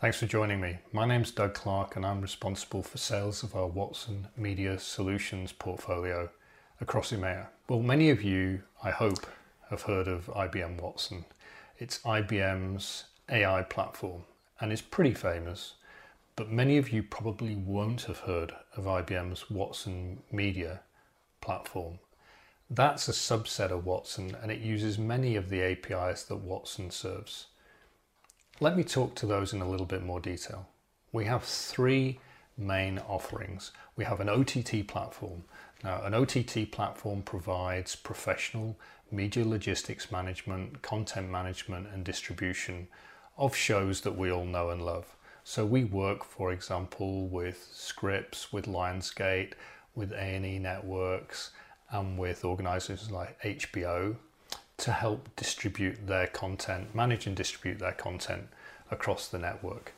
Thanks for joining me. My name's Doug Clark and I'm responsible for sales of our Watson Media Solutions portfolio across EMEA. Well, many of you, I hope, have heard of IBM Watson. It's IBM's AI platform and it's pretty famous, but many of you probably won't have heard of IBM's Watson Media platform. That's a subset of Watson and it uses many of the APIs that Watson serves. Let me talk to those in a little bit more detail. We have three main offerings. We have an OTT platform. Now, an OTT platform provides professional media logistics management, content management, and distribution of shows that we all know and love. So we work, for example, with Scripps, with Lionsgate, with A&E Networks, and with organizers like HBO to help distribute their content, manage and distribute their content across the network.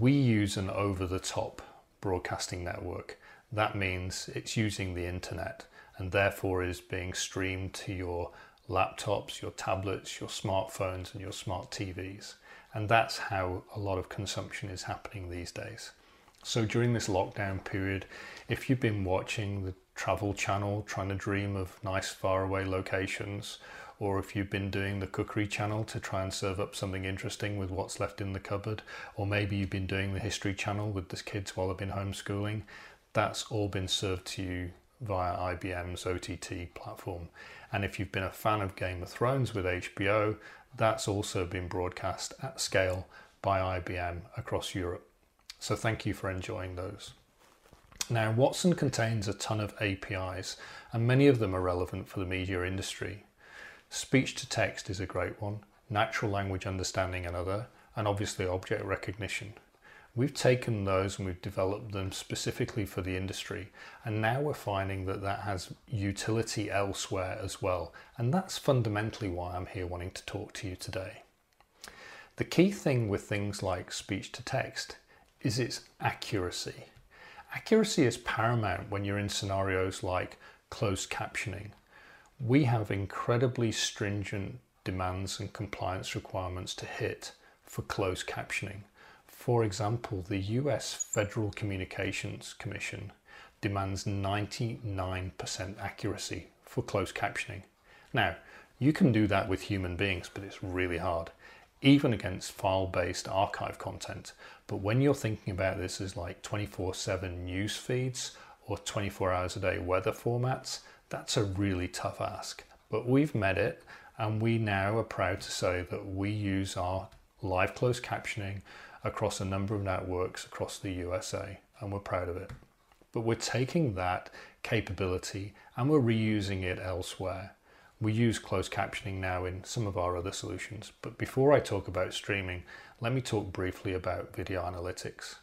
We use an over the top broadcasting network. That means it's using the internet and therefore is being streamed to your laptops, your tablets, your smartphones, and your smart TVs. And that's how a lot of consumption is happening these days. So during this lockdown period, if you've been watching the Travel Channel trying to dream of nice faraway locations, or if you've been doing the Cookery Channel to try and serve up something interesting with what's left in the cupboard, or maybe you've been doing the History Channel with the kids while they've been homeschooling, that's all been served to you via IBM's OTT platform. And if you've been a fan of Game of Thrones with HBO, that's also been broadcast at scale by IBM across Europe. So thank you for enjoying those. Now, Watson contains a ton of APIs, and many of them are relevant for the media industry. Speech to text is a great one, natural language understanding another, and obviously object recognition. We've taken those and we've developed them specifically for the industry, and now we're finding that that has utility elsewhere as well, and that's fundamentally why I'm here wanting to talk to you today. The key thing with things like speech to text is its accuracy. Accuracy is paramount when you're in scenarios like closed captioning. We have incredibly stringent demands and compliance requirements to hit for closed captioning. For example, the US Federal Communications Commission demands 99% accuracy for closed captioning. Now, you can do that with human beings, but it's really hard even against file-based archive content. But when you're thinking about this as like 24-7 news feeds or 24 hours a day weather formats, that's a really tough ask. But we've met it and we now are proud to say that we use our live closed captioning across a number of networks across the USA and we're proud of it. But we're taking that capability and we're reusing it elsewhere. We use closed captioning now in some of our other solutions, but before I talk about streaming, let me talk briefly about video analytics.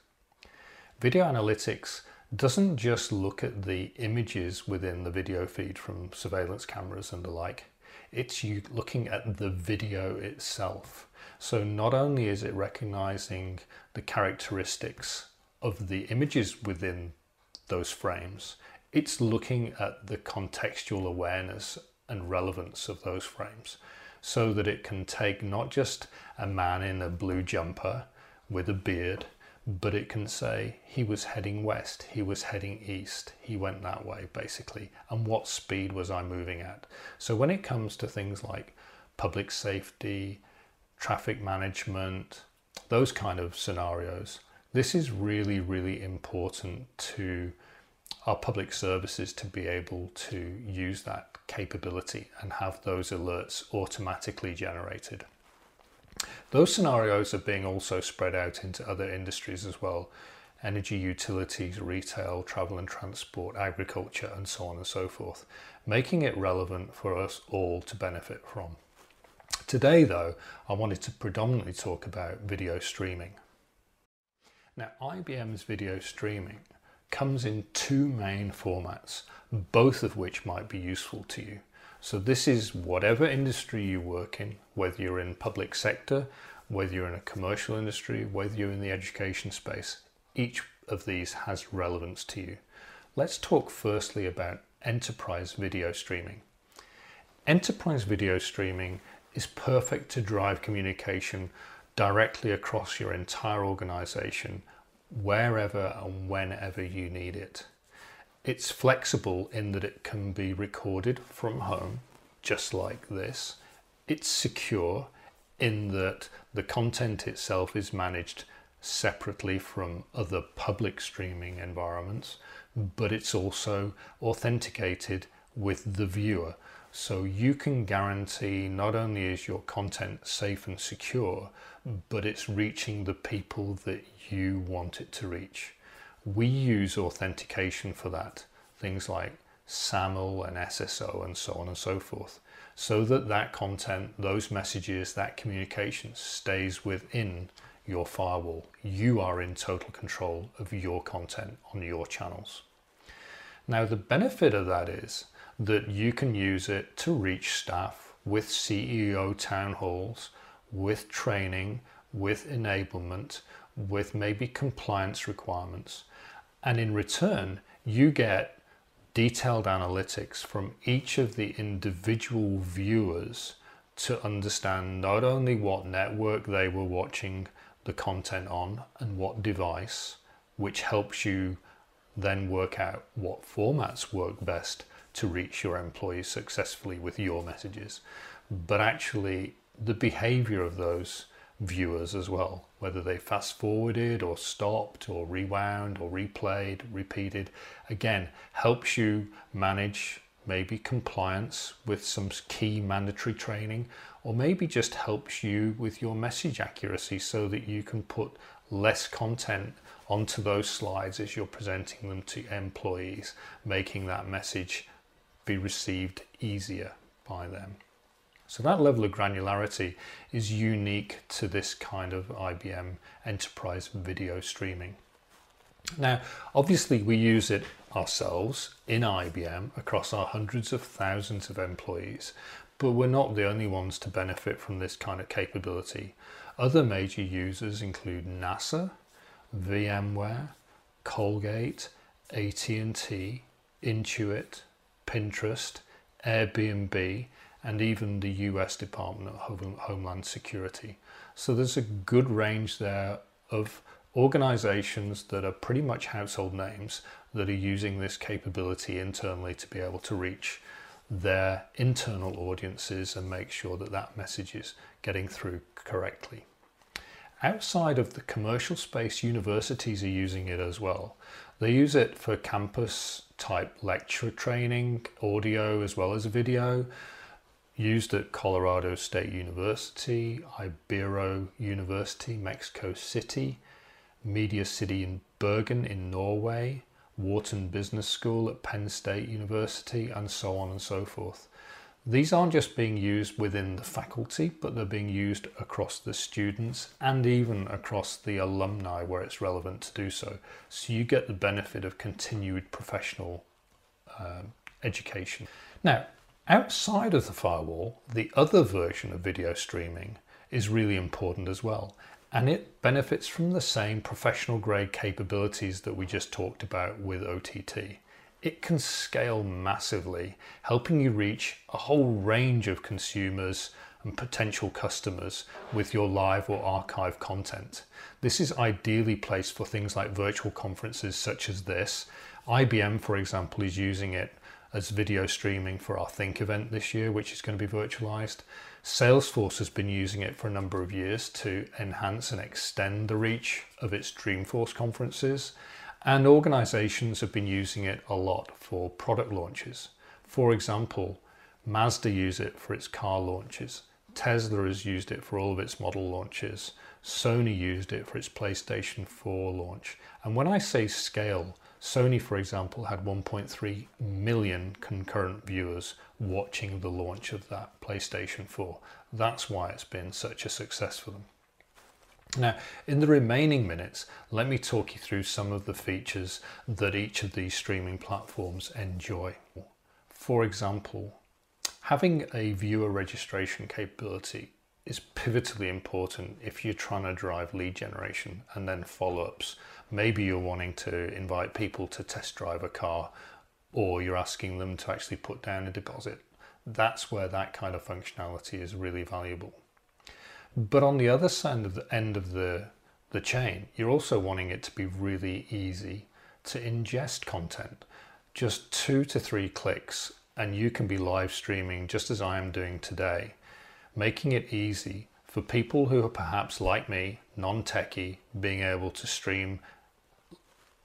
Video analytics doesn't just look at the images within the video feed from surveillance cameras and the like, it's you looking at the video itself. So not only is it recognizing the characteristics of the images within those frames, it's looking at the contextual awareness and relevance of those frames so that it can take not just a man in a blue jumper with a beard, but it can say he was heading west, he was heading east, he went that way basically, and what speed was I moving at. So when it comes to things like public safety, traffic management, those kind of scenarios, this is really, really important to our public services to be able to use that capability and have those alerts automatically generated. Those scenarios are being also spread out into other industries as well energy utilities, retail, travel and transport, agriculture, and so on and so forth, making it relevant for us all to benefit from. Today, though, I wanted to predominantly talk about video streaming. Now, IBM's video streaming comes in two main formats, both of which might be useful to you. So this is whatever industry you work in, whether you're in public sector, whether you're in a commercial industry, whether you're in the education space, each of these has relevance to you. Let's talk firstly about enterprise video streaming. Enterprise video streaming is perfect to drive communication directly across your entire organization, wherever and whenever you need it. It's flexible in that it can be recorded from home, just like this. It's secure in that the content itself is managed separately from other public streaming environments, but it's also authenticated with the viewer. So you can guarantee not only is your content safe and secure, but it's reaching the people that you want it to reach. We use authentication for that, things like SAML and SSO and so on and so forth, so that that content, those messages, that communication stays within your firewall. You are in total control of your content on your channels. Now, the benefit of that is that you can use it to reach staff with CEO town halls, with training, with enablement, with maybe compliance requirements. And in return, you get detailed analytics from each of the individual viewers to understand not only what network they were watching the content on and what device, which helps you then work out what formats work best to reach your employees successfully with your messages, but actually the behavior of those viewers as well, whether they fast forwarded or stopped or rewound or replayed, repeated, again, helps you manage maybe compliance with some key mandatory training, or maybe just helps you with your message accuracy so that you can put less content onto those slides as you're presenting them to employees, making that message be received easier by them. So that level of granularity is unique to this kind of IBM enterprise video streaming. Now, obviously, we use it ourselves in IBM across our hundreds of thousands of employees, but we're not the only ones to benefit from this kind of capability. Other major users include NASA, VMware, Colgate, AT&T, Intuit, Pinterest, Airbnb, and even the US Department of Homeland Security. So there's a good range there of organizations that are pretty much household names that are using this capability internally to be able to reach their internal audiences and make sure that that message is getting through correctly. Outside of the commercial space, universities are using it as well. They use it for campus type lecture training, audio as well as video used at Colorado State University, Ibero University, Mexico City, Media City in Bergen in Norway, Wharton Business School at Penn State University, and so on and so forth. These aren't just being used within the faculty, but they're being used across the students and even across the alumni where it's relevant to do so. So you get the benefit of continued professional uh, education. Now, Outside of the firewall, the other version of video streaming is really important as well, and it benefits from the same professional grade capabilities that we just talked about with OTT. It can scale massively, helping you reach a whole range of consumers and potential customers with your live or archive content. This is ideally placed for things like virtual conferences such as this. IBM, for example, is using it as video streaming for our Think event this year, which is going to be virtualized. Salesforce has been using it for a number of years to enhance and extend the reach of its Dreamforce conferences. And organizations have been using it a lot for product launches. For example, Mazda use it for its car launches. Tesla has used it for all of its model launches. Sony used it for its PlayStation 4 launch. And when I say scale, Sony, for example, had 1.3 million concurrent viewers watching the launch of that PlayStation 4. That's why it's been such a success for them. Now, in the remaining minutes, let me talk you through some of the features that each of these streaming platforms enjoy. For example, having a viewer registration capability is pivotally important if you're trying to drive lead generation and then follow ups. Maybe you're wanting to invite people to test drive a car or you're asking them to actually put down a deposit. That's where that kind of functionality is really valuable. But on the other side of the end of the, the chain, you're also wanting it to be really easy to ingest content. Just two to three clicks, and you can be live streaming just as I am doing today, making it easy for people who are perhaps like me, non techie, being able to stream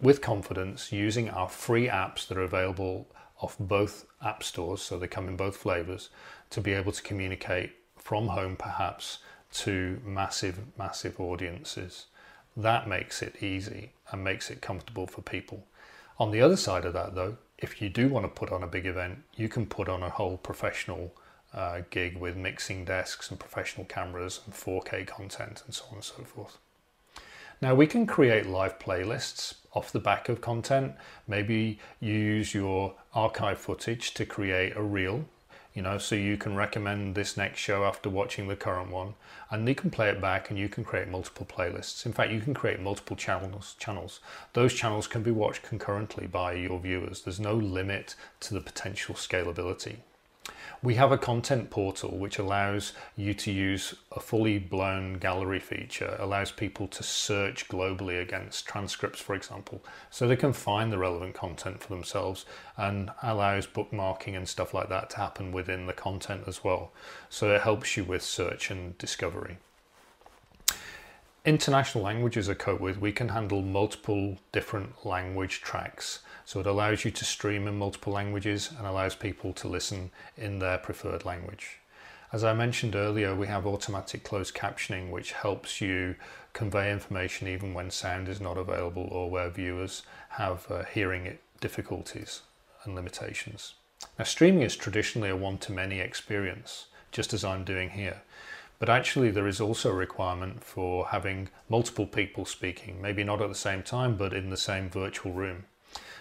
with confidence using our free apps that are available off both app stores, so they come in both flavors, to be able to communicate from home perhaps to massive, massive audiences. That makes it easy and makes it comfortable for people. On the other side of that, though, if you do want to put on a big event, you can put on a whole professional uh, gig with mixing desks and professional cameras and 4K content and so on and so forth. Now we can create live playlists off the back of content. Maybe use your archive footage to create a reel, you know, so you can recommend this next show after watching the current one, and you can play it back and you can create multiple playlists. In fact, you can create multiple channels. Channels. Those channels can be watched concurrently by your viewers. There's no limit to the potential scalability. We have a content portal which allows you to use a fully blown gallery feature, allows people to search globally against transcripts, for example, so they can find the relevant content for themselves and allows bookmarking and stuff like that to happen within the content as well. So it helps you with search and discovery international languages are coped with, we can handle multiple different language tracks. So it allows you to stream in multiple languages and allows people to listen in their preferred language. As I mentioned earlier, we have automatic closed captioning, which helps you convey information even when sound is not available or where viewers have uh, hearing difficulties and limitations. Now, streaming is traditionally a one to many experience, just as I'm doing here. But actually, there is also a requirement for having multiple people speaking, maybe not at the same time, but in the same virtual room.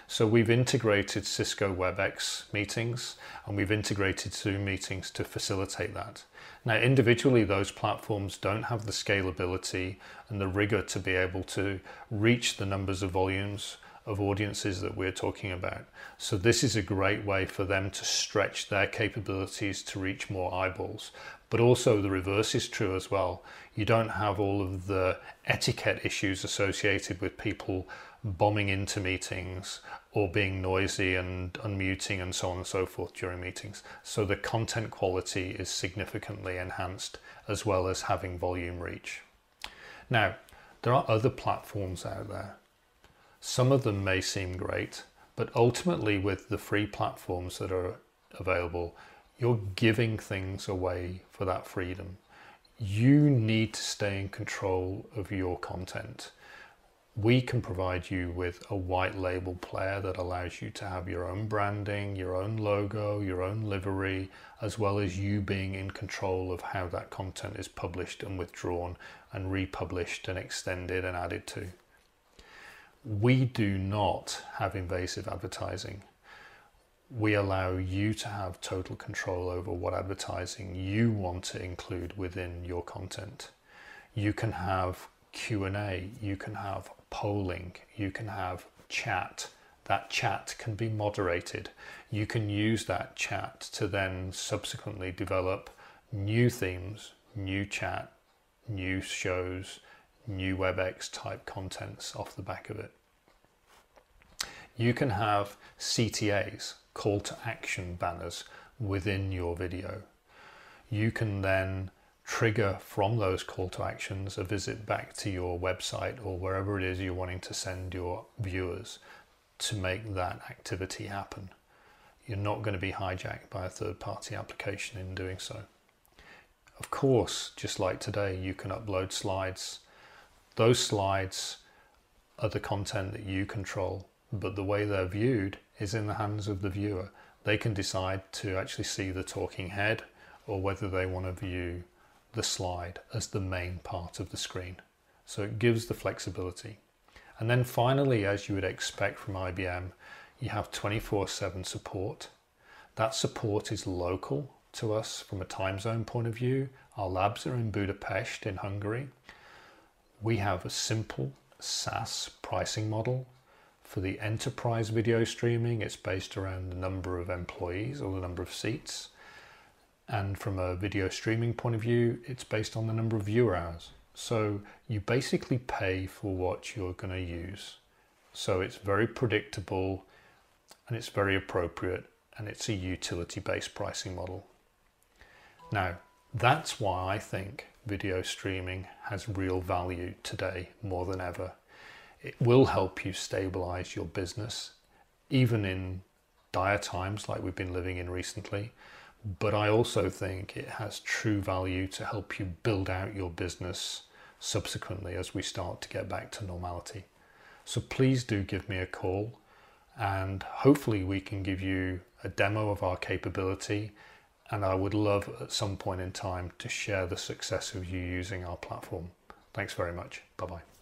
So we've integrated Cisco WebEx meetings and we've integrated Zoom meetings to facilitate that. Now, individually, those platforms don't have the scalability and the rigor to be able to reach the numbers of volumes of audiences that we're talking about. So this is a great way for them to stretch their capabilities to reach more eyeballs. But also the reverse is true as well. You don't have all of the etiquette issues associated with people bombing into meetings or being noisy and unmuting and so on and so forth during meetings. So the content quality is significantly enhanced as well as having volume reach. Now, there are other platforms out there. Some of them may seem great, but ultimately, with the free platforms that are available, you're giving things away for that freedom. You need to stay in control of your content we can provide you with a white label player that allows you to have your own branding, your own logo, your own livery, as well as you being in control of how that content is published and withdrawn and republished and extended and added to. We do not have invasive advertising. We allow you to have total control over what advertising you want to include within your content. You can have Q&A, you can have polling, you can have chat. That chat can be moderated. You can use that chat to then subsequently develop new themes, new chat, new shows, new WebEx type contents off the back of it. You can have CTAs, call to action banners, within your video. You can then trigger from those call to actions a visit back to your website or wherever it is you're wanting to send your viewers to make that activity happen. You're not going to be hijacked by a third party application in doing so. Of course, just like today, you can upload slides. Those slides are the content that you control, but the way they're viewed is in the hands of the viewer. They can decide to actually see the talking head or whether they want to view the slide as the main part of the screen. So it gives the flexibility. And then finally, as you would expect from IBM, you have 24 7 support. That support is local to us from a time zone point of view. Our labs are in Budapest in Hungary. We have a simple SaaS pricing model. For the enterprise video streaming, it's based around the number of employees or the number of seats And from a video streaming point of view, it's based on the number of viewer hours. So you basically pay for what you're going to use. So it's very predictable and it's very appropriate and it's a utility based pricing model. Now, that's why I think video streaming has real value today more than ever. It will help you stabilize your business, even in dire times like we've been living in recently. But I also think it has true value to help you build out your business subsequently as we start to get back to normality. So please do give me a call and hopefully we can give you a demo of our capability and I would love at some point in time to share the success of you using our platform. Thanks very much. Bye bye.